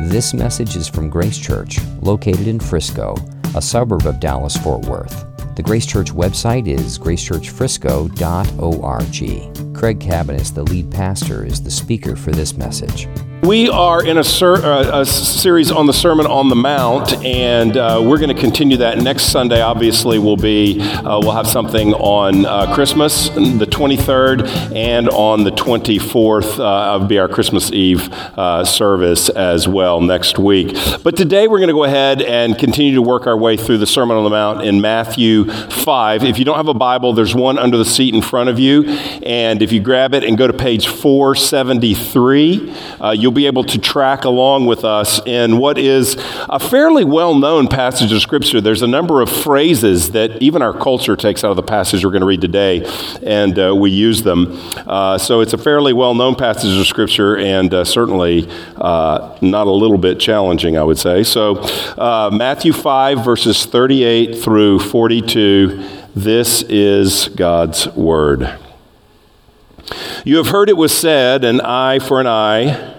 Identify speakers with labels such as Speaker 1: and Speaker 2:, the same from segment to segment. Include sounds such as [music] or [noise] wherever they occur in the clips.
Speaker 1: This message is from Grace Church, located in Frisco, a suburb of Dallas Fort Worth. The Grace Church website is gracechurchfrisco.org. Craig Cabaniss, the lead pastor, is the speaker for this message.
Speaker 2: We are in a, ser- uh, a, series on the Sermon on the Mount, and uh, we're going to continue that next Sunday. Obviously, will be uh, we'll have something on uh, Christmas, the 23rd, and on the 24th. Uh, will be our Christmas Eve uh, service as well next week. But today, we're going to go ahead and continue to work our way through the Sermon on the Mount in Matthew 5. If you don't have a Bible, there's one under the seat in front of you, and if you grab it and go to page 473, you'll you'll be able to track along with us in what is a fairly well known passage of Scripture. There's a number of phrases that even our culture takes out of the passage we're going to read today, and uh, we use them. Uh, so it's a fairly well known passage of Scripture, and uh, certainly uh, not a little bit challenging, I would say. So, uh, Matthew 5, verses 38 through 42. This is God's Word. You have heard it was said, an eye for an eye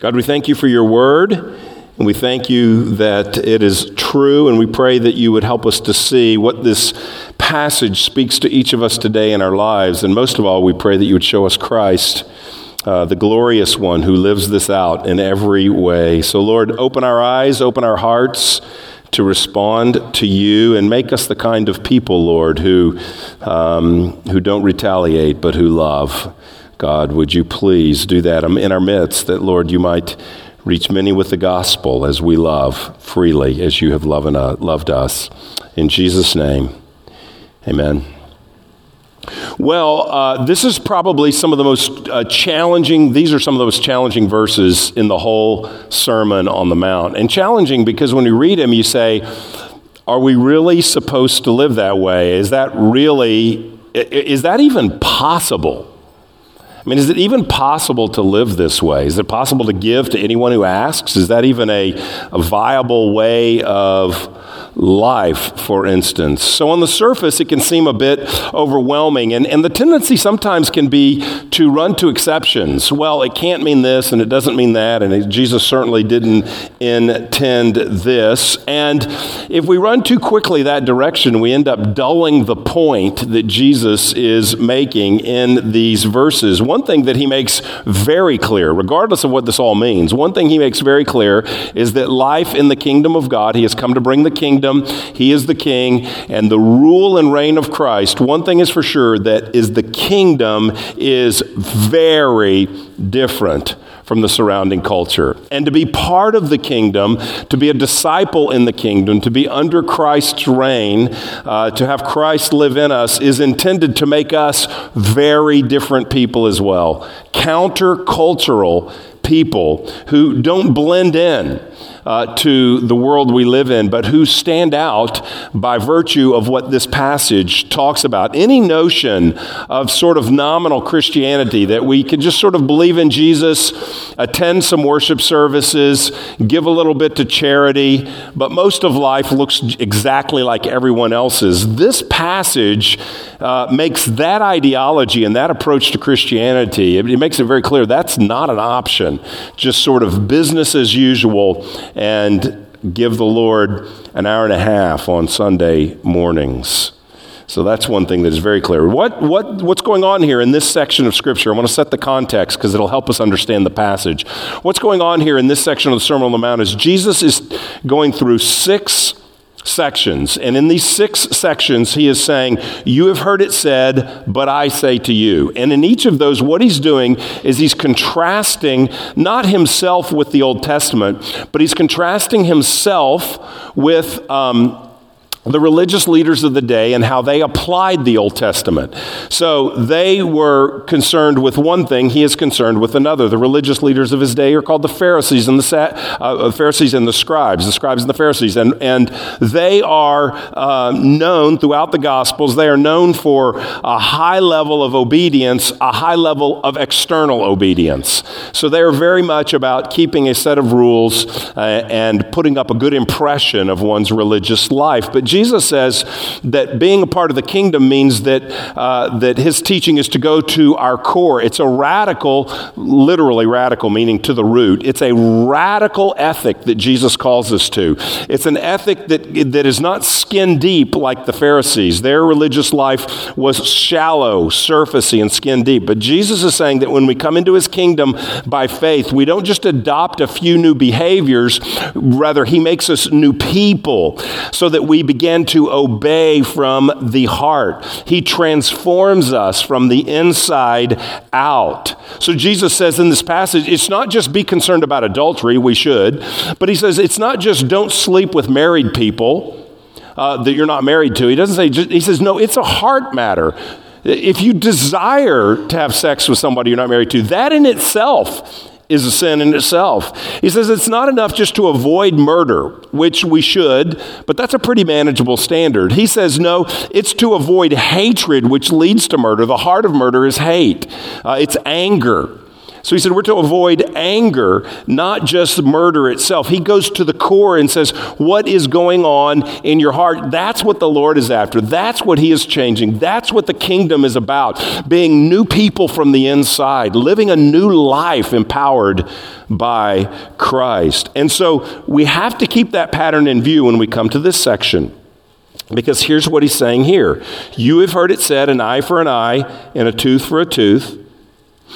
Speaker 2: God, we thank you for your word, and we thank you that it is true, and we pray that you would help us to see what this passage speaks to each of us today in our lives. And most of all, we pray that you would show us Christ. Uh, the glorious one who lives this out in every way. So, Lord, open our eyes, open our hearts to respond to you, and make us the kind of people, Lord, who, um, who don't retaliate but who love. God, would you please do that in our midst, that, Lord, you might reach many with the gospel as we love freely, as you have loved us. In Jesus' name, amen. Well, uh, this is probably some of the most uh, challenging, these are some of the most challenging verses in the whole Sermon on the Mount. And challenging because when you read them, you say, Are we really supposed to live that way? Is that really, is that even possible? I mean, is it even possible to live this way? Is it possible to give to anyone who asks? Is that even a, a viable way of life, for instance. So, on the surface, it can seem a bit overwhelming, and, and the tendency sometimes can be to run to exceptions. Well, it can't mean this, and it doesn't mean that, and Jesus certainly didn't intend this. And if we run too quickly that direction, we end up dulling the point that Jesus is making in these verses. One thing that he makes very clear, regardless of what this all means, one thing he makes very clear is that life in the kingdom of God, he has come to bring the kingdom kingdom. He is the king, and the rule and reign of Christ, one thing is for sure that is the kingdom is very different from the surrounding culture. And to be part of the kingdom, to be a disciple in the kingdom, to be under Christ's reign, uh, to have Christ live in us, is intended to make us very different people as well. Countercultural people who don't blend in uh, to the world we live in, but who stand out by virtue of what this passage talks about. Any notion of sort of nominal Christianity that we can just sort of believe in Jesus, attend some worship services, give a little bit to charity, but most of life looks exactly like everyone else's. This passage uh, makes that ideology and that approach to Christianity, it, it makes it very clear that's not an option. Just sort of business as usual and give the Lord an hour and a half on Sunday mornings. So that's one thing that is very clear. What, what, what's going on here in this section of Scripture? I want to set the context because it'll help us understand the passage. What's going on here in this section of the Sermon on the Mount is Jesus is going through six sections. And in these six sections, he is saying, You have heard it said, but I say to you. And in each of those, what he's doing is he's contrasting not himself with the Old Testament, but he's contrasting himself with. Um, the religious leaders of the day and how they applied the Old Testament. So they were concerned with one thing, he is concerned with another. The religious leaders of his day are called the Pharisees and the uh, uh, Pharisees and the scribes, the scribes and the Pharisees, and and they are uh, known throughout the Gospels. They are known for a high level of obedience, a high level of external obedience. So they are very much about keeping a set of rules uh, and putting up a good impression of one's religious life, but Jesus says that being a part of the kingdom means that, uh, that his teaching is to go to our core. It's a radical, literally radical, meaning to the root. It's a radical ethic that Jesus calls us to. It's an ethic that, that is not skin deep like the Pharisees. Their religious life was shallow, surfacey, and skin deep. But Jesus is saying that when we come into his kingdom by faith, we don't just adopt a few new behaviors, rather, he makes us new people so that we begin to obey from the heart. He transforms us from the inside out. So Jesus says in this passage, it's not just be concerned about adultery, we should, but he says it's not just don't sleep with married people. Uh, that you're not married to. He doesn't say, he says, no, it's a heart matter. If you desire to have sex with somebody you're not married to, that in itself is a sin in itself. He says it's not enough just to avoid murder, which we should, but that's a pretty manageable standard. He says no, it's to avoid hatred, which leads to murder. The heart of murder is hate, uh, it's anger. So he said, We're to avoid anger, not just murder itself. He goes to the core and says, What is going on in your heart? That's what the Lord is after. That's what he is changing. That's what the kingdom is about being new people from the inside, living a new life empowered by Christ. And so we have to keep that pattern in view when we come to this section. Because here's what he's saying here You have heard it said, an eye for an eye and a tooth for a tooth.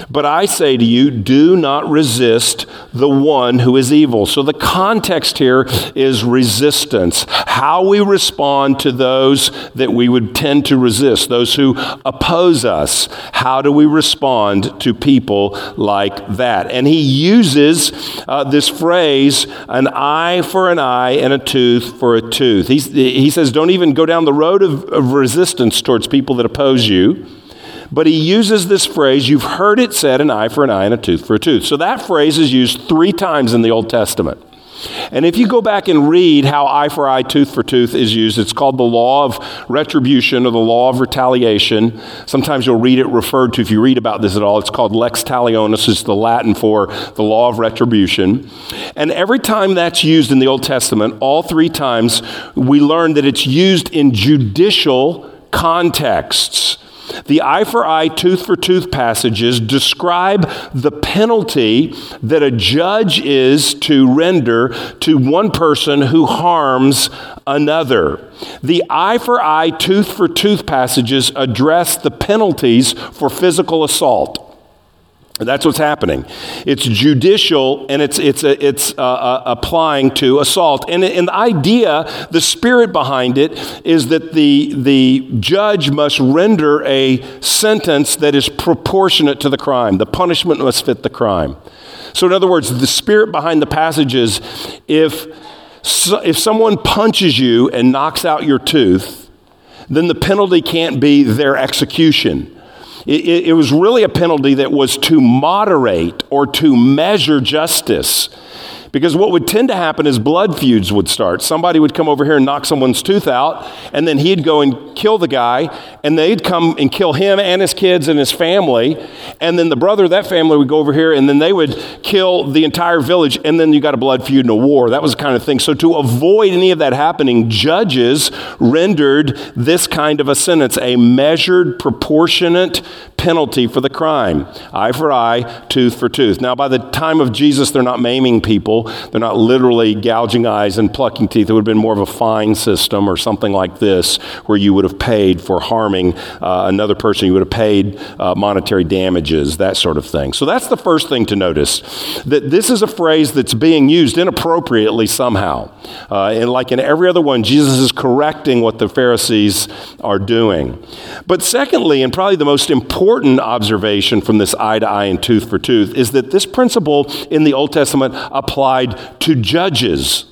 Speaker 2: But I say to you, do not resist the one who is evil. So the context here is resistance. How we respond to those that we would tend to resist, those who oppose us. How do we respond to people like that? And he uses uh, this phrase, an eye for an eye and a tooth for a tooth. He's, he says, don't even go down the road of, of resistance towards people that oppose you. But he uses this phrase, you've heard it said, an eye for an eye and a tooth for a tooth. So that phrase is used three times in the Old Testament. And if you go back and read how eye for eye, tooth for tooth is used, it's called the law of retribution or the law of retaliation. Sometimes you'll read it referred to, if you read about this at all, it's called lex talionis, is the Latin for the law of retribution. And every time that's used in the Old Testament, all three times, we learn that it's used in judicial contexts. The eye for eye, tooth for tooth passages describe the penalty that a judge is to render to one person who harms another. The eye for eye, tooth for tooth passages address the penalties for physical assault. That's what's happening. It's judicial and it's, it's, it's uh, uh, applying to assault. And, and the idea, the spirit behind it, is that the, the judge must render a sentence that is proportionate to the crime. The punishment must fit the crime. So, in other words, the spirit behind the passage is if, if someone punches you and knocks out your tooth, then the penalty can't be their execution it, it, was really a penalty that was to moderate or to measure justice. Because what would tend to happen is blood feuds would start. Somebody would come over here and knock someone's tooth out, and then he'd go and kill the guy, and they'd come and kill him and his kids and his family. And then the brother of that family would go over here, and then they would kill the entire village, and then you got a blood feud and a war. That was the kind of thing. So, to avoid any of that happening, judges rendered this kind of a sentence a measured, proportionate penalty for the crime eye for eye, tooth for tooth. Now, by the time of Jesus, they're not maiming people, they're not literally gouging eyes and plucking teeth. It would have been more of a fine system or something like this, where you would have paid for harming uh, another person, you would have paid uh, monetary damages, that sort of thing. So, that's the first thing to notice that this is a phrase that's being used inappropriately somehow. Uh, and like in every other one, Jesus is correcting what the Pharisees are doing. But secondly, and probably the most important observation from this eye to eye and tooth for tooth is that this principle in the Old Testament applied to judges.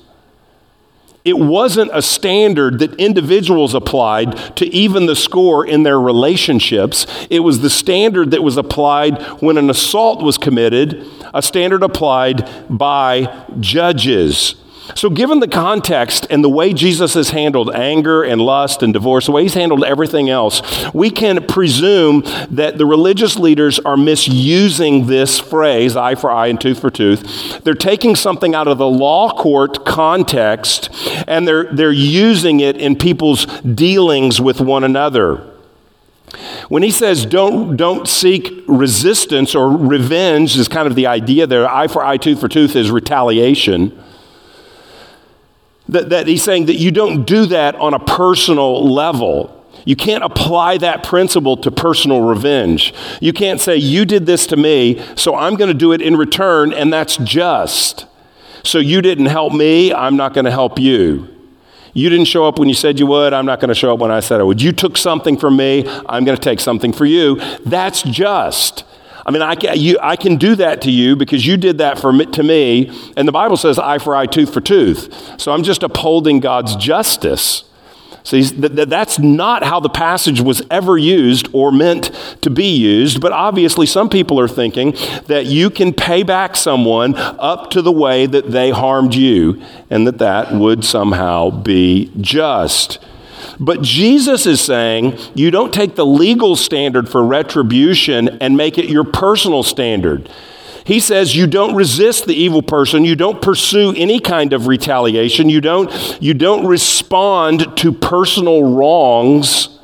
Speaker 2: It wasn't a standard that individuals applied to even the score in their relationships. It was the standard that was applied when an assault was committed, a standard applied by judges. So, given the context and the way Jesus has handled anger and lust and divorce, the way he's handled everything else, we can presume that the religious leaders are misusing this phrase, eye for eye and tooth for tooth. They're taking something out of the law court context and they're, they're using it in people's dealings with one another. When he says don't, don't seek resistance or revenge, is kind of the idea there. Eye for eye, tooth for tooth is retaliation. That, that he's saying that you don't do that on a personal level. You can't apply that principle to personal revenge. You can't say, You did this to me, so I'm going to do it in return, and that's just. So you didn't help me, I'm not going to help you. You didn't show up when you said you would, I'm not going to show up when I said I would. You took something from me, I'm going to take something for you. That's just. I mean, I can, you, I can do that to you because you did that for me, to me. And the Bible says eye for eye, tooth for tooth. So I'm just upholding God's justice. See, that's not how the passage was ever used or meant to be used, but obviously some people are thinking that you can pay back someone up to the way that they harmed you, and that that would somehow be just. But Jesus is saying you don't take the legal standard for retribution and make it your personal standard. He says you don't resist the evil person, you don't pursue any kind of retaliation, you don't, you don't respond to personal wrongs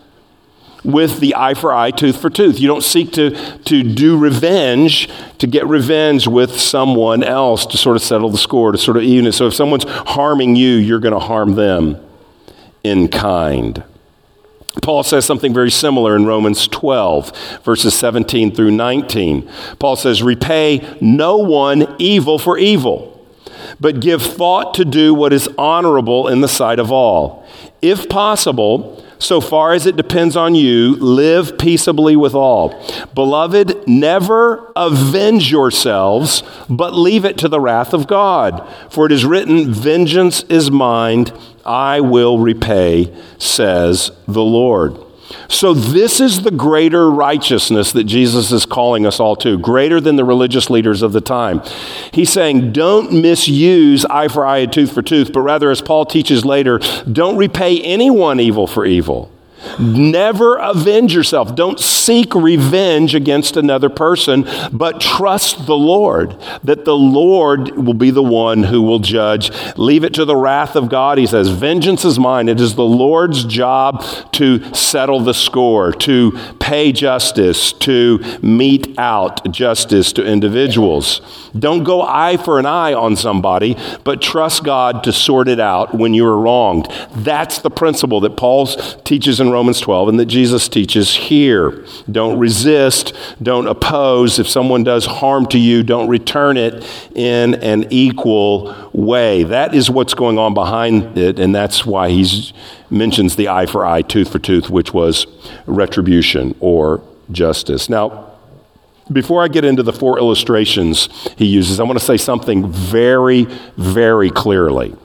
Speaker 2: with the eye for eye, tooth for tooth. You don't seek to, to do revenge, to get revenge with someone else to sort of settle the score, to sort of even it. So if someone's harming you, you're going to harm them in kind. Paul says something very similar in Romans 12, verses 17 through 19. Paul says, Repay no one evil for evil, but give thought to do what is honorable in the sight of all. If possible, so far as it depends on you, live peaceably with all. Beloved, never avenge yourselves, but leave it to the wrath of God. For it is written, Vengeance is mine I will repay, says the Lord. So, this is the greater righteousness that Jesus is calling us all to, greater than the religious leaders of the time. He's saying, don't misuse eye for eye and tooth for tooth, but rather, as Paul teaches later, don't repay anyone evil for evil. Never avenge yourself. Don't seek revenge against another person, but trust the Lord that the Lord will be the one who will judge. Leave it to the wrath of God. He says, Vengeance is mine. It is the Lord's job to settle the score, to pay justice, to mete out justice to individuals. Don't go eye for an eye on somebody, but trust God to sort it out when you are wronged. That's the principle that Paul teaches in Romans 12 and that Jesus teaches here. Don't resist, don't oppose. If someone does harm to you, don't return it in an equal way. That is what's going on behind it, and that's why he mentions the eye for eye, tooth for tooth, which was retribution or justice. Now, before I get into the four illustrations he uses, I want to say something very, very clearly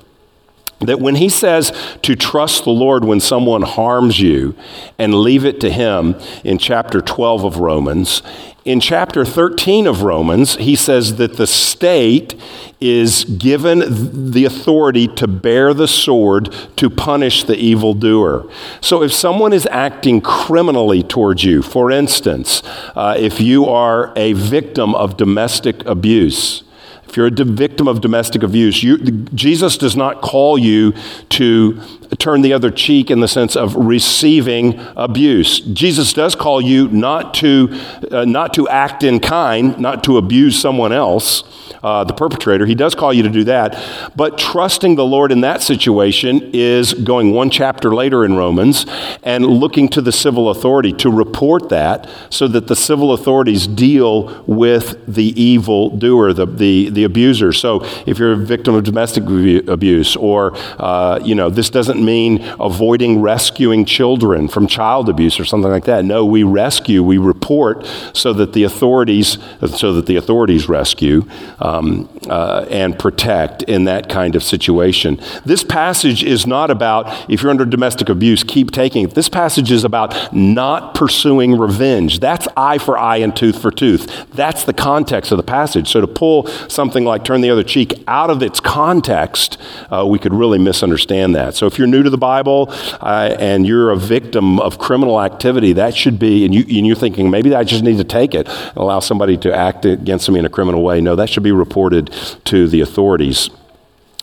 Speaker 2: that when he says to trust the Lord when someone harms you and leave it to him in chapter 12 of Romans, in chapter 13 of Romans, he says that the state is given the authority to bear the sword to punish the evildoer. So if someone is acting criminally towards you, for instance, uh, if you are a victim of domestic abuse, if you're a victim of domestic abuse, you, Jesus does not call you to turn the other cheek in the sense of receiving abuse. Jesus does call you not to, uh, not to act in kind, not to abuse someone else, uh, the perpetrator. He does call you to do that. But trusting the Lord in that situation is going one chapter later in Romans and looking to the civil authority to report that so that the civil authorities deal with the evil doer, the, the, the abuser. So if you're a victim of domestic abuse, or, uh, you know, this doesn't mean avoiding rescuing children from child abuse or something like that. No, we rescue, we report so that the authorities, so that the authorities rescue. Um, uh, and protect in that kind of situation. This passage is not about, if you're under domestic abuse, keep taking it. This passage is about not pursuing revenge. That's eye for eye and tooth for tooth. That's the context of the passage. So to pull something like turn the other cheek out of its context, uh, we could really misunderstand that. So if you're new to the Bible uh, and you're a victim of criminal activity, that should be, and, you, and you're thinking, maybe I just need to take it and allow somebody to act against me in a criminal way. No, that should be reported to the authorities.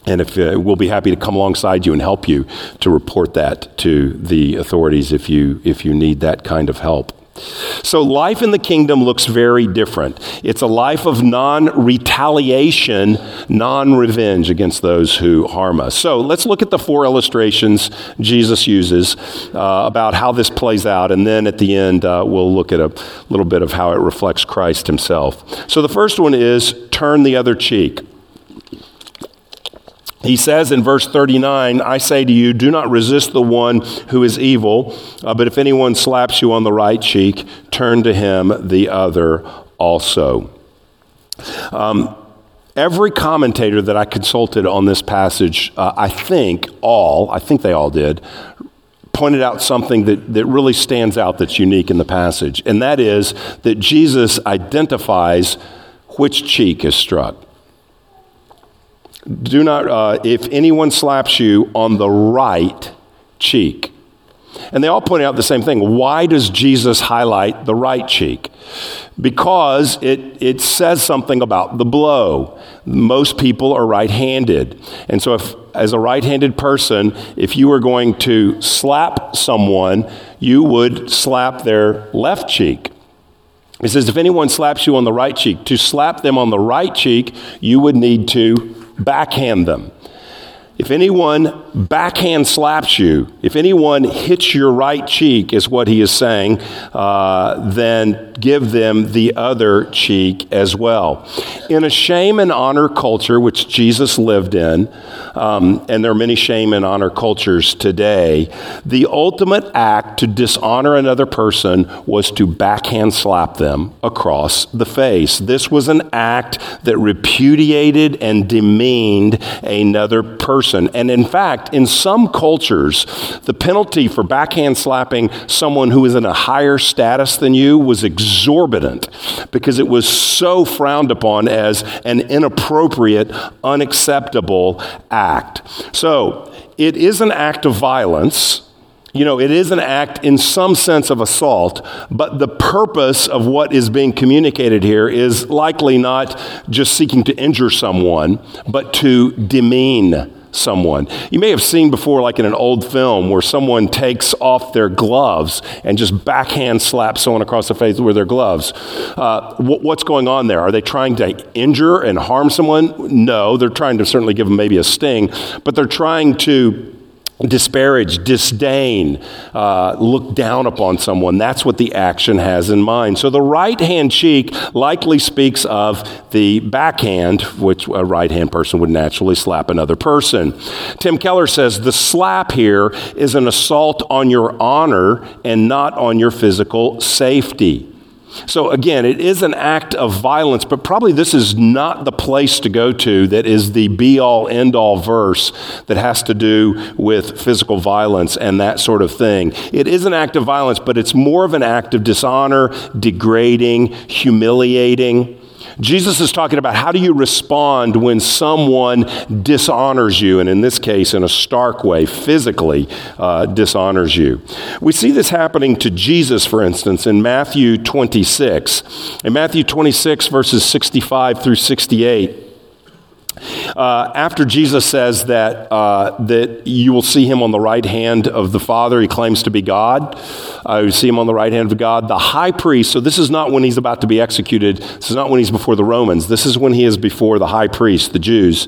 Speaker 2: And if uh, we'll be happy to come alongside you and help you to report that to the authorities if you if you need that kind of help. So, life in the kingdom looks very different. It's a life of non retaliation, non revenge against those who harm us. So, let's look at the four illustrations Jesus uses uh, about how this plays out, and then at the end, uh, we'll look at a little bit of how it reflects Christ himself. So, the first one is turn the other cheek. He says in verse 39, I say to you, do not resist the one who is evil, uh, but if anyone slaps you on the right cheek, turn to him the other also. Um, every commentator that I consulted on this passage, uh, I think all, I think they all did, pointed out something that, that really stands out that's unique in the passage, and that is that Jesus identifies which cheek is struck. Do not, uh, if anyone slaps you on the right cheek. And they all point out the same thing. Why does Jesus highlight the right cheek? Because it, it says something about the blow. Most people are right handed. And so, if, as a right handed person, if you were going to slap someone, you would slap their left cheek. He says, if anyone slaps you on the right cheek, to slap them on the right cheek, you would need to backhand them. If anyone backhand slaps you, if anyone hits your right cheek, is what he is saying, uh, then give them the other cheek as well. In a shame and honor culture, which Jesus lived in, um, and there are many shame and honor cultures today, the ultimate act to dishonor another person was to backhand slap them across the face. This was an act that repudiated and demeaned another person person. And in fact, in some cultures, the penalty for backhand slapping someone who is in a higher status than you was exorbitant because it was so frowned upon as an inappropriate, unacceptable act. So, it is an act of violence you know, it is an act in some sense of assault, but the purpose of what is being communicated here is likely not just seeking to injure someone, but to demean someone. You may have seen before, like in an old film, where someone takes off their gloves and just backhand slaps someone across the face with their gloves. Uh, what's going on there? Are they trying to injure and harm someone? No, they're trying to certainly give them maybe a sting, but they're trying to disparage, disdain, uh, look down upon someone. That's what the action has in mind. So the right hand cheek likely speaks of the backhand, which a right hand person would naturally slap another person. Tim Keller says the slap here is an assault on your honor and not on your physical safety. So, again, it is an act of violence, but probably this is not the place to go to that is the be all end all verse that has to do with physical violence and that sort of thing. It is an act of violence, but it's more of an act of dishonor, degrading, humiliating. Jesus is talking about how do you respond when someone dishonors you, and in this case, in a stark way, physically uh, dishonors you. We see this happening to Jesus, for instance, in Matthew 26. In Matthew 26, verses 65 through 68, uh, after Jesus says that, uh, that you will see him on the right hand of the Father, he claims to be God. Uh, you see him on the right hand of God. The high priest, so this is not when he's about to be executed. This is not when he's before the Romans. This is when he is before the high priest, the Jews.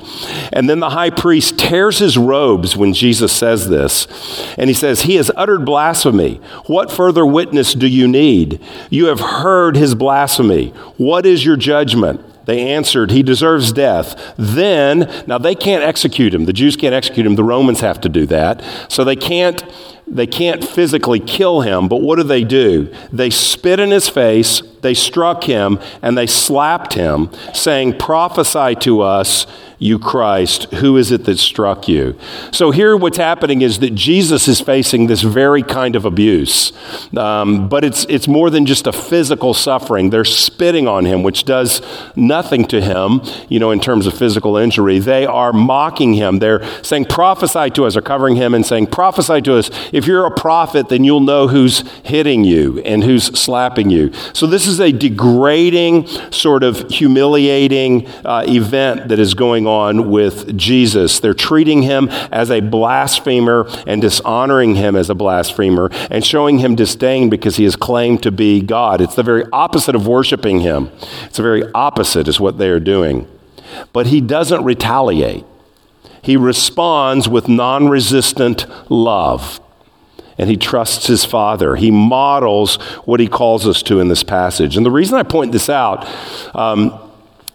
Speaker 2: And then the high priest tears his robes when Jesus says this. And he says, He has uttered blasphemy. What further witness do you need? You have heard his blasphemy. What is your judgment? They answered, He deserves death. Then, now they can't execute him. The Jews can't execute him. The Romans have to do that. So they can't, they can't physically kill him. But what do they do? They spit in his face they struck him and they slapped him, saying, Prophesy to us you Christ, who is it that struck you? So here what's happening is that Jesus is facing this very kind of abuse. Um, but it's, it's more than just a physical suffering. They're spitting on him, which does nothing to him, you know, in terms of physical injury. They are mocking him. They're saying, prophesy to us, or covering him and saying, prophesy to us. If you're a prophet, then you'll know who's hitting you and who's slapping you. So this is a degrading, sort of humiliating uh, event that is going on with Jesus. They're treating him as a blasphemer and dishonoring him as a blasphemer and showing him disdain because he has claimed to be God. It's the very opposite of worshiping him. It's the very opposite is what they are doing. But he doesn't retaliate. He responds with non resistant love and he trusts his father. He models what he calls us to in this passage. And the reason I point this out um,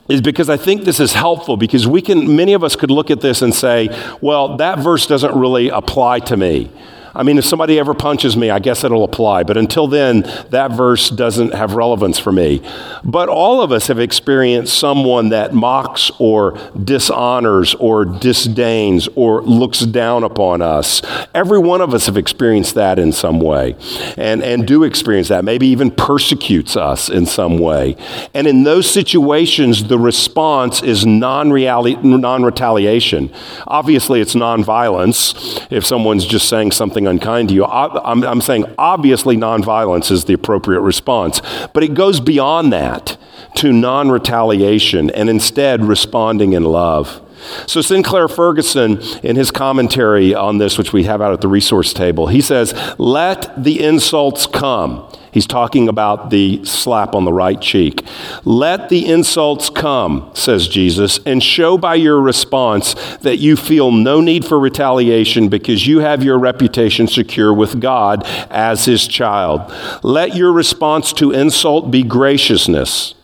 Speaker 2: is because I think this is helpful because we can, many of us could look at this and say, well, that verse doesn't really apply to me. I mean, if somebody ever punches me, I guess it'll apply. But until then, that verse doesn't have relevance for me. But all of us have experienced someone that mocks or dishonors or disdains or looks down upon us. Every one of us have experienced that in some way and, and do experience that, maybe even persecutes us in some way. And in those situations, the response is non retaliation. Obviously, it's non violence. If someone's just saying something unkind to you. I'm, I'm saying obviously nonviolence is the appropriate response, but it goes beyond that to non retaliation and instead responding in love. So, Sinclair Ferguson, in his commentary on this, which we have out at the resource table, he says, Let the insults come. He's talking about the slap on the right cheek. Let the insults come, says Jesus, and show by your response that you feel no need for retaliation because you have your reputation secure with God as his child. Let your response to insult be graciousness.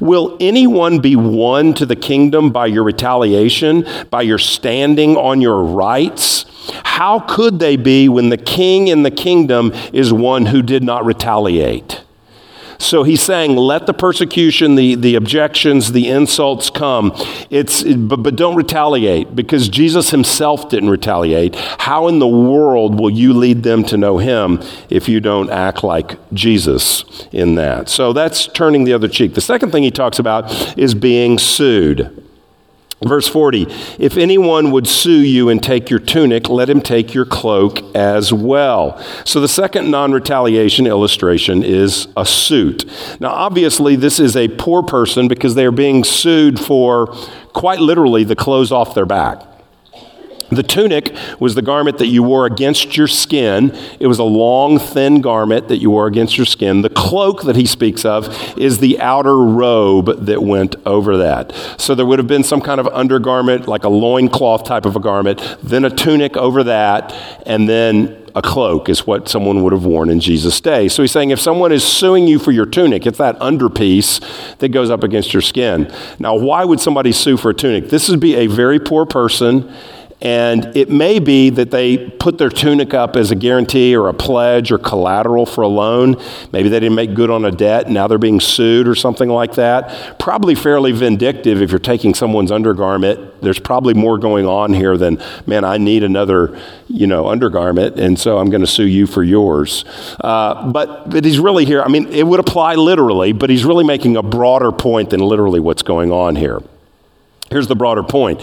Speaker 2: Will anyone be won to the kingdom by your retaliation, by your standing on your rights? How could they be when the king in the kingdom is one who did not retaliate? So he's saying, let the persecution, the, the objections, the insults come. It's, but, but don't retaliate because Jesus himself didn't retaliate. How in the world will you lead them to know him if you don't act like Jesus in that? So that's turning the other cheek. The second thing he talks about is being sued. Verse 40 If anyone would sue you and take your tunic, let him take your cloak as well. So the second non retaliation illustration is a suit. Now, obviously, this is a poor person because they are being sued for quite literally the clothes off their back. The tunic was the garment that you wore against your skin. It was a long, thin garment that you wore against your skin. The cloak that he speaks of is the outer robe that went over that. So there would have been some kind of undergarment, like a loincloth type of a garment, then a tunic over that, and then a cloak is what someone would have worn in Jesus' day. So he's saying if someone is suing you for your tunic, it's that underpiece that goes up against your skin. Now, why would somebody sue for a tunic? This would be a very poor person and it may be that they put their tunic up as a guarantee or a pledge or collateral for a loan. Maybe they didn't make good on a debt. Now they're being sued or something like that. Probably fairly vindictive if you're taking someone's undergarment. There's probably more going on here than, man, I need another, you know, undergarment, and so I'm going to sue you for yours. Uh, but, but he's really here. I mean, it would apply literally, but he's really making a broader point than literally what's going on here. Here's the broader point.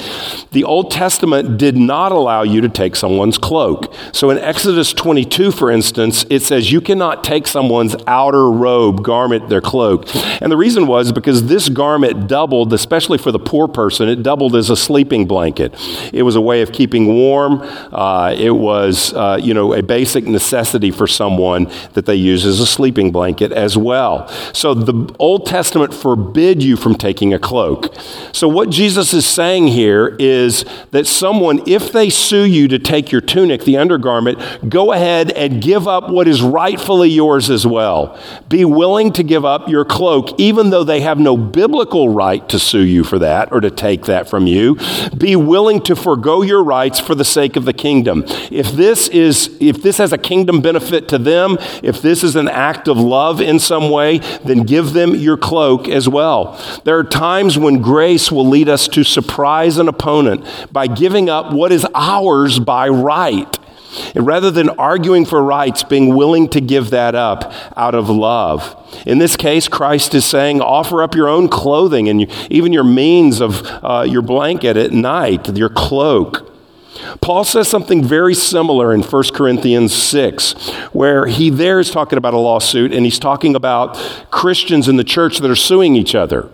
Speaker 2: The Old Testament did not allow you to take someone's cloak. So in Exodus 22, for instance, it says you cannot take someone's outer robe, garment, their cloak. And the reason was because this garment doubled, especially for the poor person, it doubled as a sleeping blanket. It was a way of keeping warm. Uh, it was, uh, you know, a basic necessity for someone that they use as a sleeping blanket as well. So the Old Testament forbid you from taking a cloak. So what Jesus Jesus is saying here is that someone, if they sue you to take your tunic, the undergarment, go ahead and give up what is rightfully yours as well. Be willing to give up your cloak, even though they have no biblical right to sue you for that or to take that from you. Be willing to forego your rights for the sake of the kingdom. If this is, if this has a kingdom benefit to them, if this is an act of love in some way, then give them your cloak as well. There are times when grace will lead us to surprise an opponent by giving up what is ours by right. And rather than arguing for rights, being willing to give that up out of love. In this case, Christ is saying, offer up your own clothing and even your means of uh, your blanket at night, your cloak. Paul says something very similar in 1 Corinthians 6, where he there is talking about a lawsuit and he's talking about Christians in the church that are suing each other.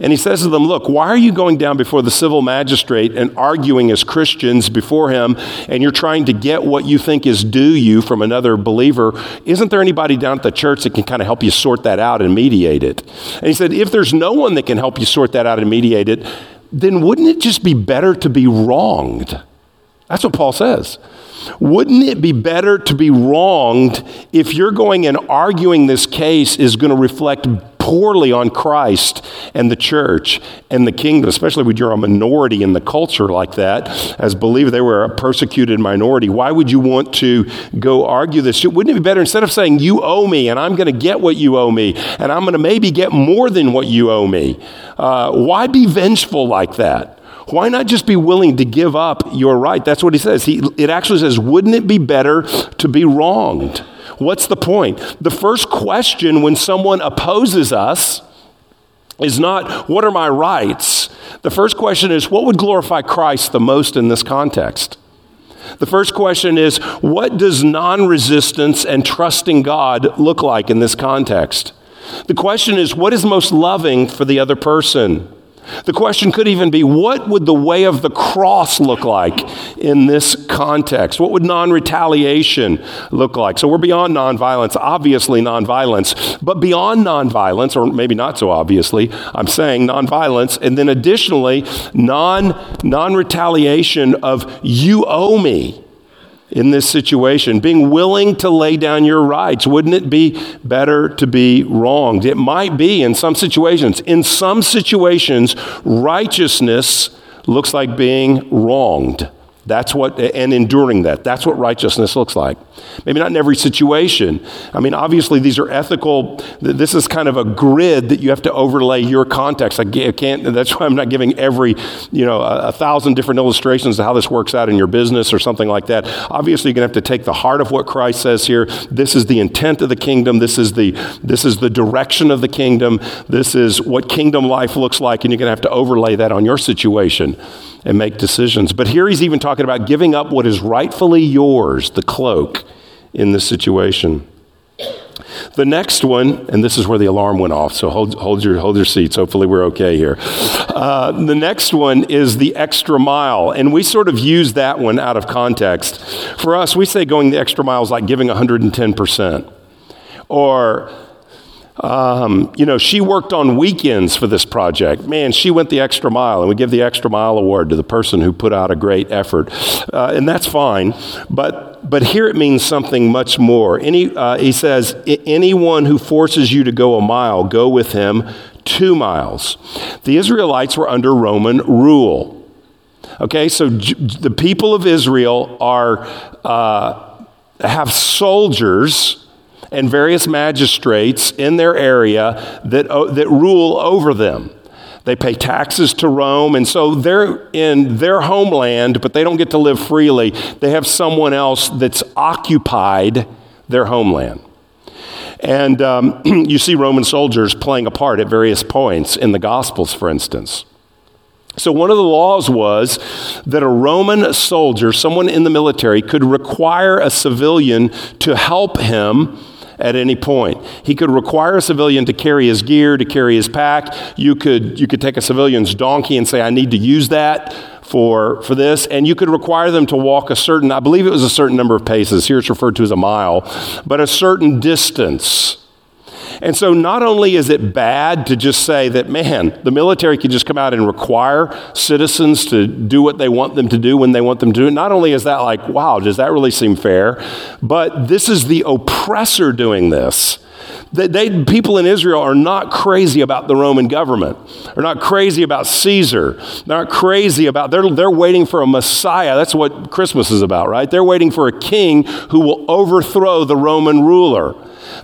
Speaker 2: And he says to them, Look, why are you going down before the civil magistrate and arguing as Christians before him, and you're trying to get what you think is due you from another believer? Isn't there anybody down at the church that can kind of help you sort that out and mediate it? And he said, If there's no one that can help you sort that out and mediate it, then wouldn't it just be better to be wronged? That's what Paul says. Wouldn't it be better to be wronged if you're going and arguing this case is going to reflect poorly on Christ and the church and the kingdom, especially when you're a minority in the culture like that? As believe they were a persecuted minority. Why would you want to go argue this? Wouldn't it be better instead of saying, You owe me and I'm going to get what you owe me and I'm going to maybe get more than what you owe me? Uh, why be vengeful like that? Why not just be willing to give up your right? That's what he says. He, it actually says, wouldn't it be better to be wronged? What's the point? The first question when someone opposes us is not, what are my rights? The first question is, what would glorify Christ the most in this context? The first question is, what does non resistance and trusting God look like in this context? The question is, what is most loving for the other person? The question could even be what would the way of the cross look like in this context? What would non retaliation look like? So we're beyond nonviolence, obviously nonviolence, but beyond nonviolence, or maybe not so obviously, I'm saying nonviolence, and then additionally, non retaliation of you owe me in this situation, being willing to lay down your rights. Wouldn't it be better to be wronged? It might be in some situations. In some situations, righteousness looks like being wronged. That's what, and enduring that. That's what righteousness looks like. Maybe not in every situation. I mean, obviously, these are ethical. This is kind of a grid that you have to overlay your context. I can't, that's why I'm not giving every, you know, a, a thousand different illustrations of how this works out in your business or something like that. Obviously, you're going to have to take the heart of what Christ says here. This is the intent of the kingdom. This is the, this is the direction of the kingdom. This is what kingdom life looks like, and you're going to have to overlay that on your situation and make decisions. But here he's even talking about giving up what is rightfully yours, the cloak, in this situation. The next one, and this is where the alarm went off, so hold, hold, your, hold your seats. Hopefully, we're okay here. Uh, the next one is the extra mile, and we sort of use that one out of context. For us, we say going the extra mile is like giving 110%. Or um, you know, she worked on weekends for this project. Man, she went the extra mile, and we give the extra mile award to the person who put out a great effort, uh, and that's fine. But but here it means something much more. Any, uh, he says, anyone who forces you to go a mile, go with him two miles. The Israelites were under Roman rule. Okay, so j- the people of Israel are uh, have soldiers and various magistrates in their area that, that rule over them. They pay taxes to Rome, and so they're in their homeland, but they don't get to live freely. They have someone else that's occupied their homeland. And um, [clears throat] you see Roman soldiers playing a part at various points in the Gospels, for instance. So, one of the laws was that a Roman soldier, someone in the military, could require a civilian to help him at any point. He could require a civilian to carry his gear, to carry his pack. You could, you could take a civilian's donkey and say, I need to use that for, for this. And you could require them to walk a certain, I believe it was a certain number of paces. Here it's referred to as a mile, but a certain distance. And so, not only is it bad to just say that, man, the military can just come out and require citizens to do what they want them to do when they want them to do it, not only is that like, wow, does that really seem fair? But this is the oppressor doing this. They, people in Israel are not crazy about the Roman government. They're not crazy about Caesar. They're not crazy about, they're, they're waiting for a Messiah. That's what Christmas is about, right? They're waiting for a king who will overthrow the Roman ruler.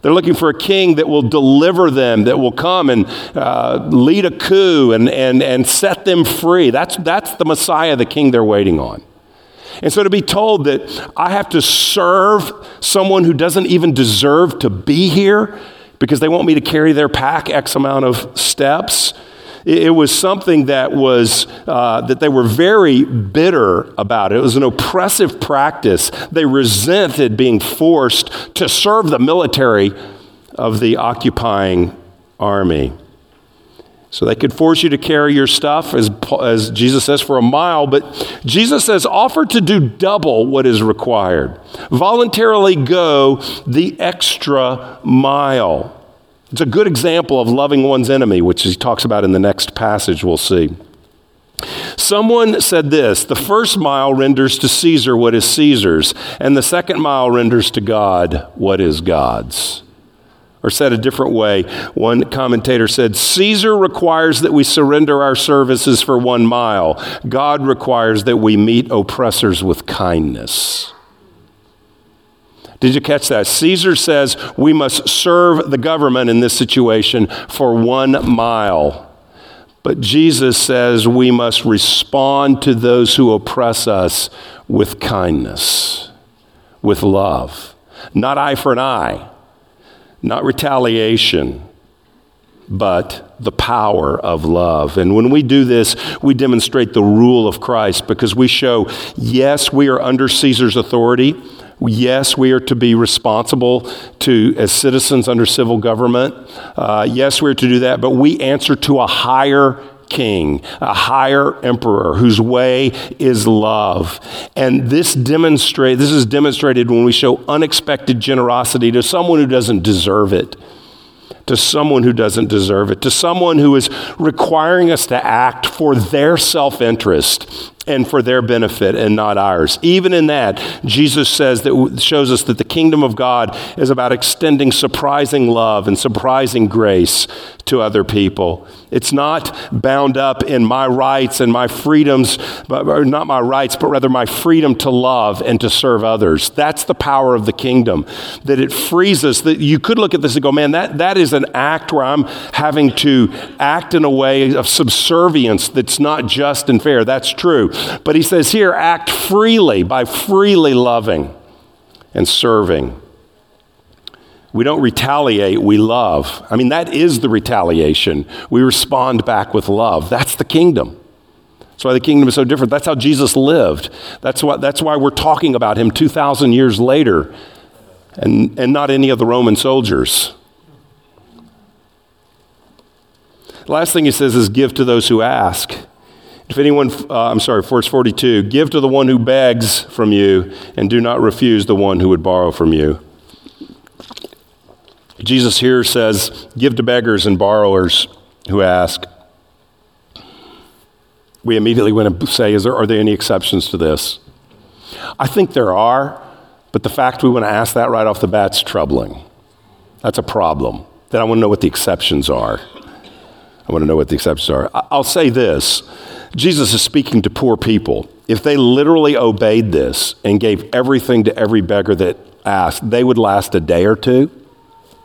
Speaker 2: They're looking for a king that will deliver them, that will come and uh, lead a coup and, and, and set them free. That's, that's the Messiah, the king they're waiting on. And so to be told that I have to serve someone who doesn't even deserve to be here because they want me to carry their pack X amount of steps. It was something that was uh, that they were very bitter about. It was an oppressive practice. They resented being forced to serve the military of the occupying army. So they could force you to carry your stuff, as, as Jesus says, for a mile, but Jesus says, offer to do double what is required. Voluntarily go the extra mile. It's a good example of loving one's enemy, which he talks about in the next passage we'll see. Someone said this the first mile renders to Caesar what is Caesar's, and the second mile renders to God what is God's. Or said a different way, one commentator said, Caesar requires that we surrender our services for one mile. God requires that we meet oppressors with kindness. Did you catch that? Caesar says we must serve the government in this situation for one mile. But Jesus says we must respond to those who oppress us with kindness, with love. Not eye for an eye, not retaliation, but the power of love. And when we do this, we demonstrate the rule of Christ because we show, yes, we are under Caesar's authority Yes, we are to be responsible to as citizens under civil government. Uh, yes, we are to do that, but we answer to a higher king, a higher emperor whose way is love. And this demonstrate this is demonstrated when we show unexpected generosity to someone who doesn't deserve it. To someone who doesn't deserve it, to someone who is requiring us to act for their self interest and for their benefit and not ours. Even in that, Jesus says that shows us that the kingdom of God is about extending surprising love and surprising grace to other people. It's not bound up in my rights and my freedoms, but not my rights, but rather my freedom to love and to serve others. That's the power of the kingdom. That it frees us. That you could look at this and go, man, that, that is an act where I'm having to act in a way of subservience that's not just and fair. That's true. But he says here, act freely by freely loving and serving. We don't retaliate, we love. I mean, that is the retaliation. We respond back with love. That's the kingdom. That's why the kingdom is so different. That's how Jesus lived. That's why, that's why we're talking about him 2,000 years later and, and not any of the Roman soldiers. Last thing he says is give to those who ask. If anyone, uh, I'm sorry, verse 42, give to the one who begs from you, and do not refuse the one who would borrow from you. Jesus here says, give to beggars and borrowers who ask. We immediately want to say, is there, are there any exceptions to this? I think there are, but the fact we want to ask that right off the bat is troubling. That's a problem. Then I want to know what the exceptions are. I want to know what the exceptions are. I'll say this Jesus is speaking to poor people. If they literally obeyed this and gave everything to every beggar that asked, they would last a day or two,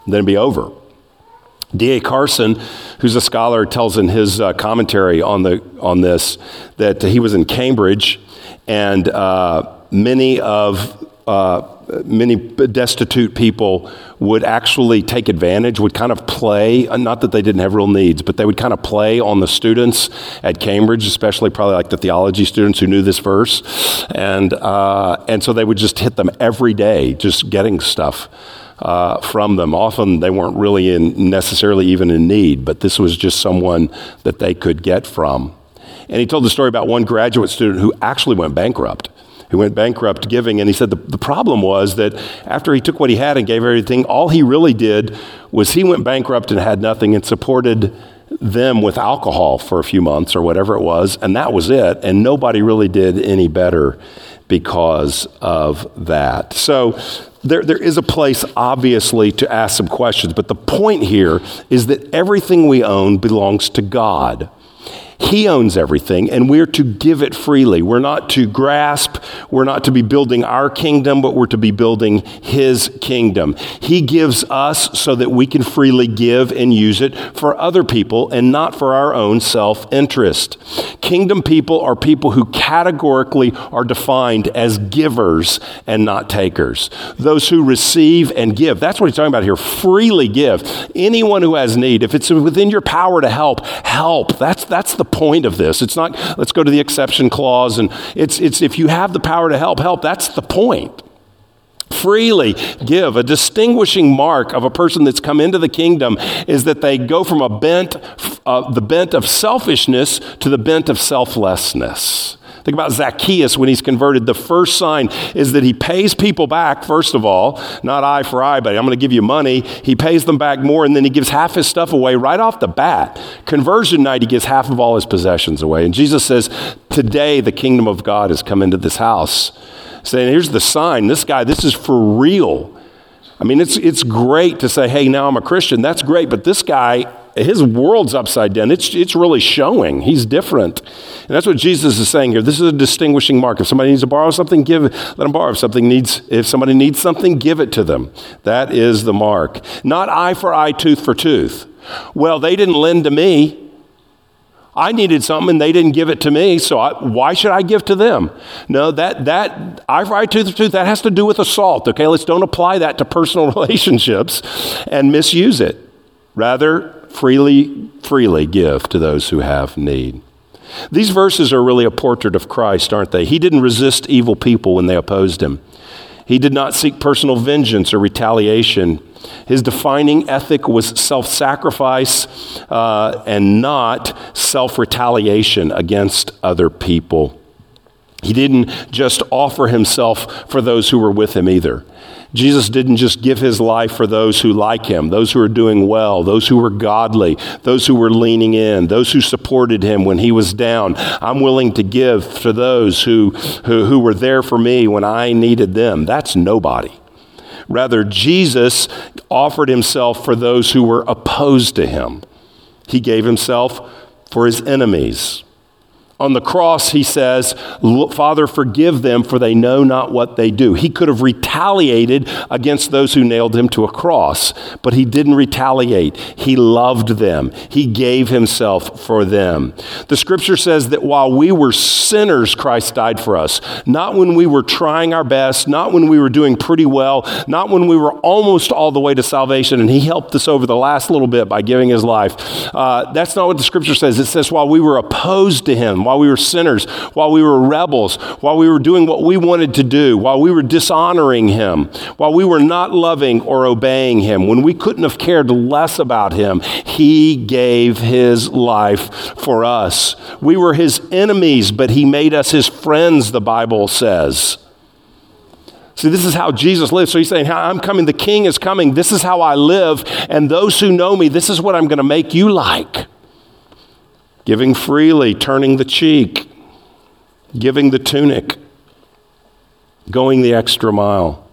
Speaker 2: then it'd be over. D.A. Carson, who's a scholar, tells in his uh, commentary on, the, on this that he was in Cambridge and uh, many of uh, many destitute people would actually take advantage, would kind of play, uh, not that they didn't have real needs, but they would kind of play on the students at Cambridge, especially probably like the theology students who knew this verse. And, uh, and so they would just hit them every day, just getting stuff. Uh, from them. Often they weren't really in necessarily even in need, but this was just someone that they could get from. And he told the story about one graduate student who actually went bankrupt who went bankrupt giving. And he said the, the problem was that after he took what he had and gave everything, all he really did was he went bankrupt and had nothing and supported them with alcohol for a few months or whatever it was, and that was it. And nobody really did any better because of that. So there, there is a place, obviously, to ask some questions, but the point here is that everything we own belongs to God. He owns everything, and we're to give it freely. We're not to grasp, we're not to be building our kingdom, but we're to be building His kingdom. He gives us so that we can freely give and use it for other people and not for our own self interest. Kingdom people are people who categorically are defined as givers and not takers. Those who receive and give. That's what he's talking about here. Freely give. Anyone who has need, if it's within your power to help, help. That's, that's the point of this. It's not, let's go to the exception clause, and it's, it's if you have the power to help, help. That's the point freely give. A distinguishing mark of a person that's come into the kingdom is that they go from a bent, uh, the bent of selfishness to the bent of selflessness. Think about Zacchaeus when he's converted. The first sign is that he pays people back, first of all, not eye for eye, but I'm going to give you money. He pays them back more, and then he gives half his stuff away right off the bat. Conversion night, he gives half of all his possessions away. And Jesus says, Today the kingdom of God has come into this house. Saying, Here's the sign. This guy, this is for real. I mean, it's, it's great to say, Hey, now I'm a Christian. That's great, but this guy, his world's upside down. It's, it's really showing. He's different. And that's what Jesus is saying here. This is a distinguishing mark. If somebody needs to borrow something, give it. Let them borrow. If something needs, if somebody needs something, give it to them. That is the mark. Not eye for eye, tooth for tooth. Well, they didn't lend to me. I needed something and they didn't give it to me, so I, why should I give to them? No, that, that eye for eye, tooth for tooth, that has to do with assault, okay? Let's don't apply that to personal [laughs] relationships and misuse it. Rather, freely, freely give to those who have need. These verses are really a portrait of Christ, aren't they? He didn't resist evil people when they opposed him. He did not seek personal vengeance or retaliation. His defining ethic was self sacrifice uh, and not self retaliation against other people. He didn't just offer himself for those who were with him either. Jesus didn't just give his life for those who like him, those who are doing well, those who were godly, those who were leaning in, those who supported him when he was down. I'm willing to give to those who, who, who were there for me when I needed them. That's nobody. Rather, Jesus offered himself for those who were opposed to him. He gave himself for his enemies. On the cross, he says, Father, forgive them, for they know not what they do. He could have retaliated against those who nailed him to a cross, but he didn't retaliate. He loved them, he gave himself for them. The scripture says that while we were sinners, Christ died for us. Not when we were trying our best, not when we were doing pretty well, not when we were almost all the way to salvation, and he helped us over the last little bit by giving his life. Uh, that's not what the scripture says. It says, while we were opposed to him, while we were sinners, while we were rebels, while we were doing what we wanted to do, while we were dishonoring Him, while we were not loving or obeying Him, when we couldn't have cared less about Him, He gave His life for us. We were His enemies, but He made us His friends, the Bible says. See, this is how Jesus lives. So he's saying, I'm coming, the king is coming. This is how I live. And those who know me, this is what I'm going to make you like giving freely, turning the cheek, giving the tunic, going the extra mile.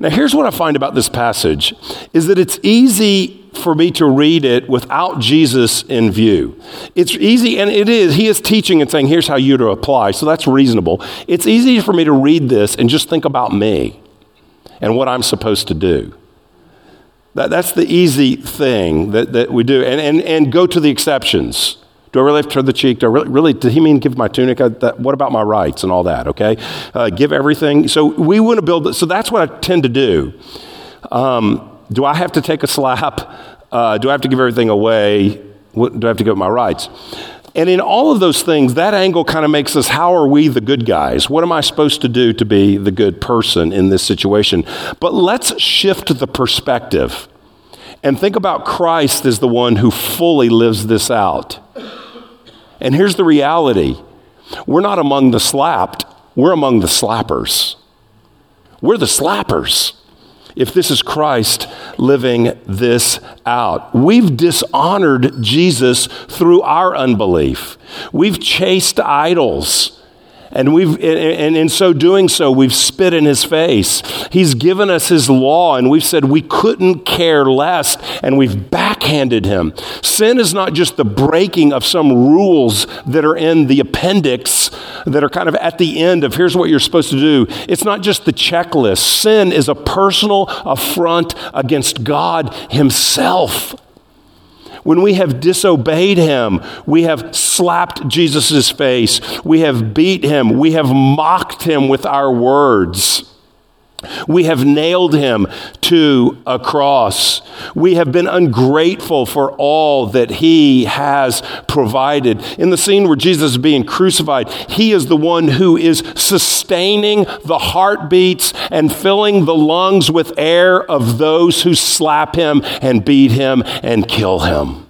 Speaker 2: Now, here's what I find about this passage is that it's easy for me to read it without Jesus in view. It's easy, and it is. He is teaching and saying, here's how you to apply. So that's reasonable. It's easy for me to read this and just think about me and what I'm supposed to do. That, that's the easy thing that, that we do, and, and, and go to the exceptions. Do I really have to turn the cheek? Do I really, really did he mean give my tunic? Uh, what about my rights and all that? Okay. Uh, give everything. So we want to build, so that's what I tend to do. Um, do I have to take a slap? Uh, do I have to give everything away? What, do I have to give my rights? And in all of those things, that angle kind of makes us how are we the good guys? What am I supposed to do to be the good person in this situation? But let's shift the perspective and think about Christ as the one who fully lives this out. And here's the reality we're not among the slapped, we're among the slappers. We're the slappers if this is Christ living this out. We've dishonored Jesus through our unbelief. We've chased idols. And we've and in so doing so, we've spit in his face. He's given us his law, and we've said we couldn't care less, and we've backhanded him. Sin is not just the breaking of some rules that are in the appendix that are kind of at the end of here's what you're supposed to do. It's not just the checklist. Sin is a personal affront against God Himself. When we have disobeyed him, we have slapped Jesus' face, we have beat him, we have mocked him with our words. We have nailed him to a cross. We have been ungrateful for all that he has provided. In the scene where Jesus is being crucified, he is the one who is sustaining the heartbeats and filling the lungs with air of those who slap him and beat him and kill him.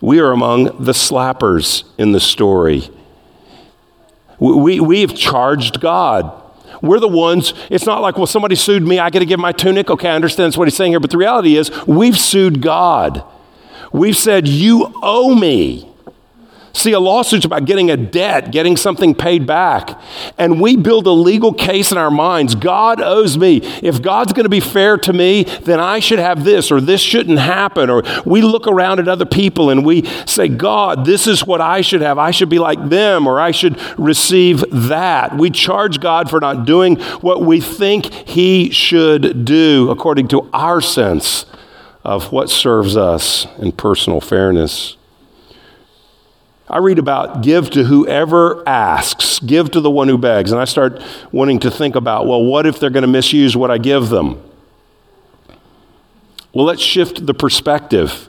Speaker 2: We are among the slappers in the story. We, we have charged God we're the ones, it's not like, well, somebody sued me, I got to give my tunic. Okay, I understand that's what he's saying here. But the reality is, we've sued God. We've said, you owe me. See, a lawsuit's about getting a debt, getting something paid back. And we build a legal case in our minds. God owes me. If God's going to be fair to me, then I should have this, or this shouldn't happen. Or we look around at other people and we say, God, this is what I should have. I should be like them, or I should receive that. We charge God for not doing what we think He should do according to our sense of what serves us in personal fairness. I read about give to whoever asks, give to the one who begs. And I start wanting to think about, well, what if they're going to misuse what I give them? Well, let's shift the perspective.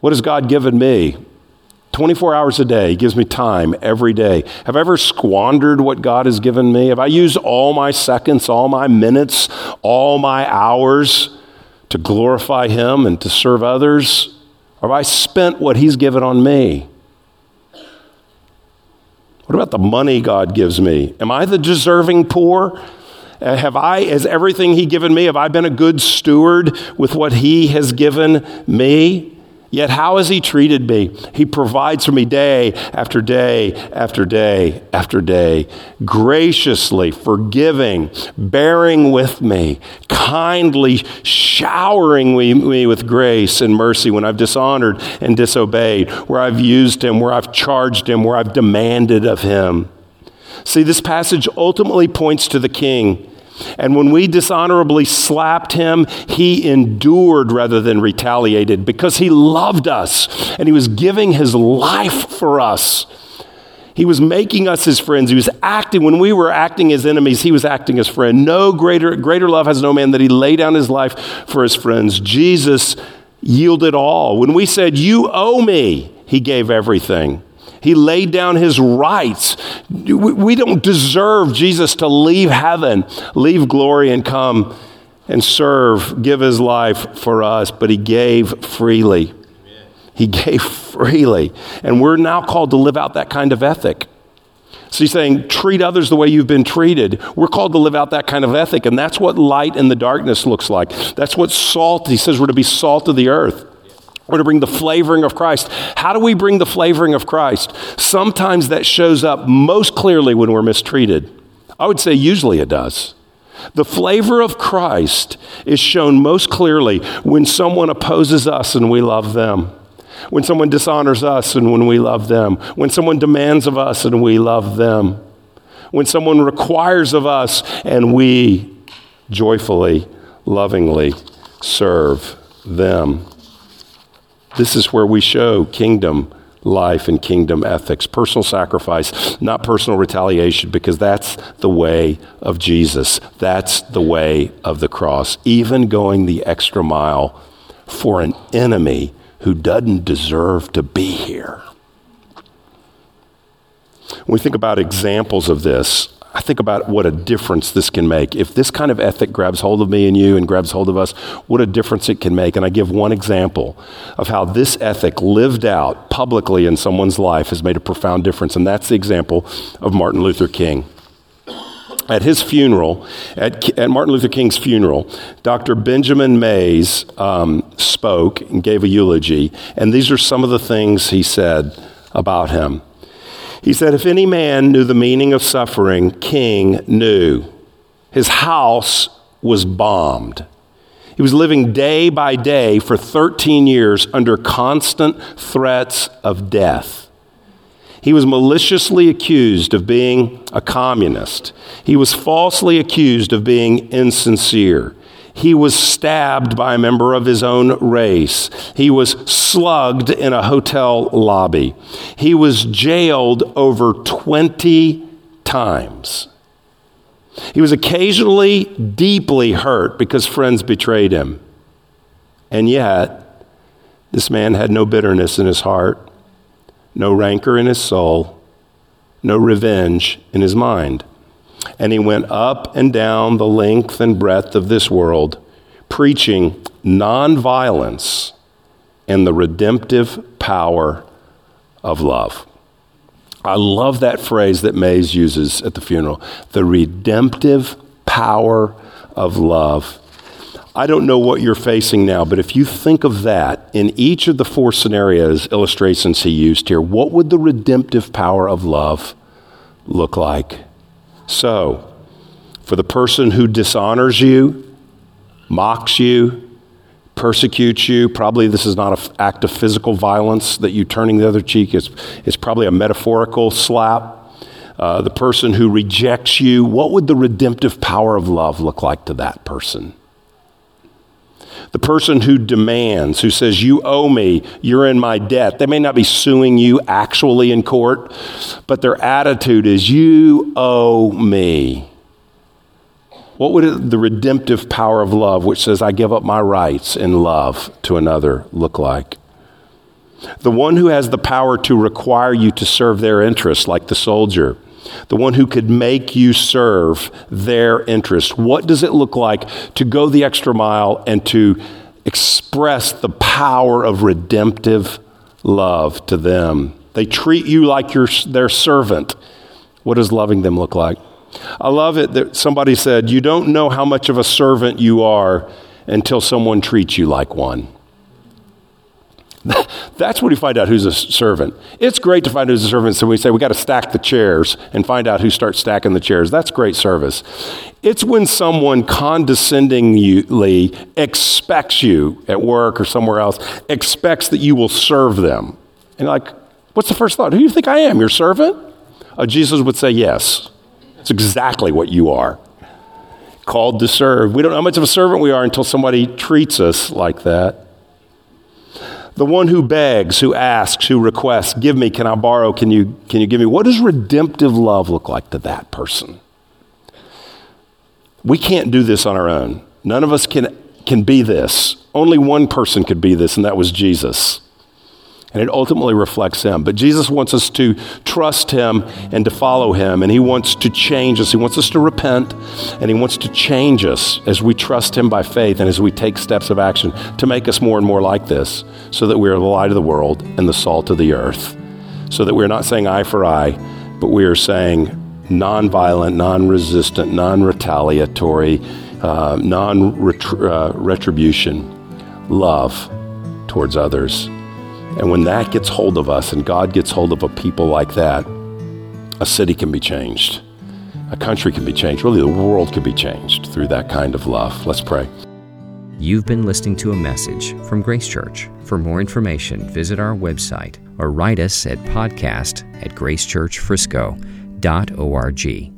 Speaker 2: What has God given me? 24 hours a day. He gives me time every day. Have I ever squandered what God has given me? Have I used all my seconds, all my minutes, all my hours to glorify Him and to serve others? Or have I spent what He's given on me? What about the money God gives me? Am I the deserving poor? Uh, have I, has everything He given me, have I been a good steward with what He has given me? Yet, how has He treated me? He provides for me day after day after day after day, graciously forgiving, bearing with me, kindly showering me with grace and mercy when I've dishonored and disobeyed, where I've used Him, where I've charged Him, where I've demanded of Him. See, this passage ultimately points to the King and when we dishonorably slapped him, he endured rather than retaliated because he loved us and he was giving his life for us. He was making us his friends. He was acting, when we were acting as enemies, he was acting as friend. No greater, greater love has no man that he lay down his life for his friends. Jesus yielded all. When we said, You owe me, he gave everything. He laid down his rights. We don't deserve Jesus to leave heaven, leave glory, and come and serve, give his life for us, but he gave freely. He gave freely. And we're now called to live out that kind of ethic. So he's saying, treat others the way you've been treated. We're called to live out that kind of ethic, and that's what light in the darkness looks like. That's what salt, he says, we're to be salt of the earth. Or to bring the flavoring of Christ. How do we bring the flavoring of Christ? Sometimes that shows up most clearly when we're mistreated. I would say usually it does. The flavor of Christ is shown most clearly when someone opposes us and we love them. When someone dishonors us and when we love them. When someone demands of us and we love them. When someone requires of us and we joyfully, lovingly serve them. This is where we show kingdom life and kingdom ethics, personal sacrifice, not personal retaliation, because that's the way of Jesus. That's the way of the cross. Even going the extra mile for an enemy who doesn't deserve to be here. When we think about examples of this, I think about what a difference this can make. If this kind of ethic grabs hold of me and you and grabs hold of us, what a difference it can make. And I give one example of how this ethic lived out publicly in someone's life has made a profound difference. And that's the example of Martin Luther King. At his funeral, at, at Martin Luther King's funeral, Dr. Benjamin Mays um, spoke and gave a eulogy. And these are some of the things he said about him. He said, If any man knew the meaning of suffering, King knew. His house was bombed. He was living day by day for 13 years under constant threats of death. He was maliciously accused of being a communist. He was falsely accused of being insincere. He was stabbed by a member of his own race. He was slugged in a hotel lobby. He was jailed over 20 times. He was occasionally deeply hurt because friends betrayed him. And yet, this man had no bitterness in his heart, no rancor in his soul, no revenge in his mind. And he went up and down the length and breadth of this world, preaching nonviolence and the redemptive power of love. I love that phrase that Mays uses at the funeral the redemptive power of love. I don't know what you're facing now, but if you think of that in each of the four scenarios, illustrations he used here, what would the redemptive power of love look like? So, for the person who dishonors you, mocks you, persecutes you, probably this is not an act of physical violence that you turning the other cheek, it's, it's probably a metaphorical slap. Uh, the person who rejects you, what would the redemptive power of love look like to that person? The person who demands, who says, You owe me, you're in my debt. They may not be suing you actually in court, but their attitude is, You owe me. What would it, the redemptive power of love, which says, I give up my rights in love to another, look like? The one who has the power to require you to serve their interests, like the soldier, the one who could make you serve their interest. What does it look like to go the extra mile and to express the power of redemptive love to them? They treat you like you're their servant. What does loving them look like? I love it that somebody said, You don't know how much of a servant you are until someone treats you like one. [laughs] That's when you find out who's a servant. It's great to find who's a servant. So we say we got to stack the chairs and find out who starts stacking the chairs. That's great service. It's when someone condescendingly expects you at work or somewhere else, expects that you will serve them. And like, what's the first thought? Who do you think I am? Your servant? Uh, Jesus would say, yes. It's exactly what you are. Called to serve. We don't know how much of a servant we are until somebody treats us like that. The one who begs, who asks, who requests, give me, can I borrow, can you, can you give me? What does redemptive love look like to that person? We can't do this on our own. None of us can, can be this. Only one person could be this, and that was Jesus and it ultimately reflects Him. But Jesus wants us to trust Him and to follow Him, and He wants to change us. He wants us to repent, and He wants to change us as we trust Him by faith and as we take steps of action to make us more and more like this, so that we are the light of the world and the salt of the earth. So that we're not saying eye for eye, but we are saying nonviolent, non resistant, non retaliatory, uh, non uh, retribution love towards others. And when that gets hold of us and God gets hold of a people like that, a city can be changed. A country can be changed. Really, the world can be changed through that kind of love. Let's pray.
Speaker 1: You've been listening to a message from Grace Church. For more information, visit our website or write us at podcast at gracechurchfrisco.org.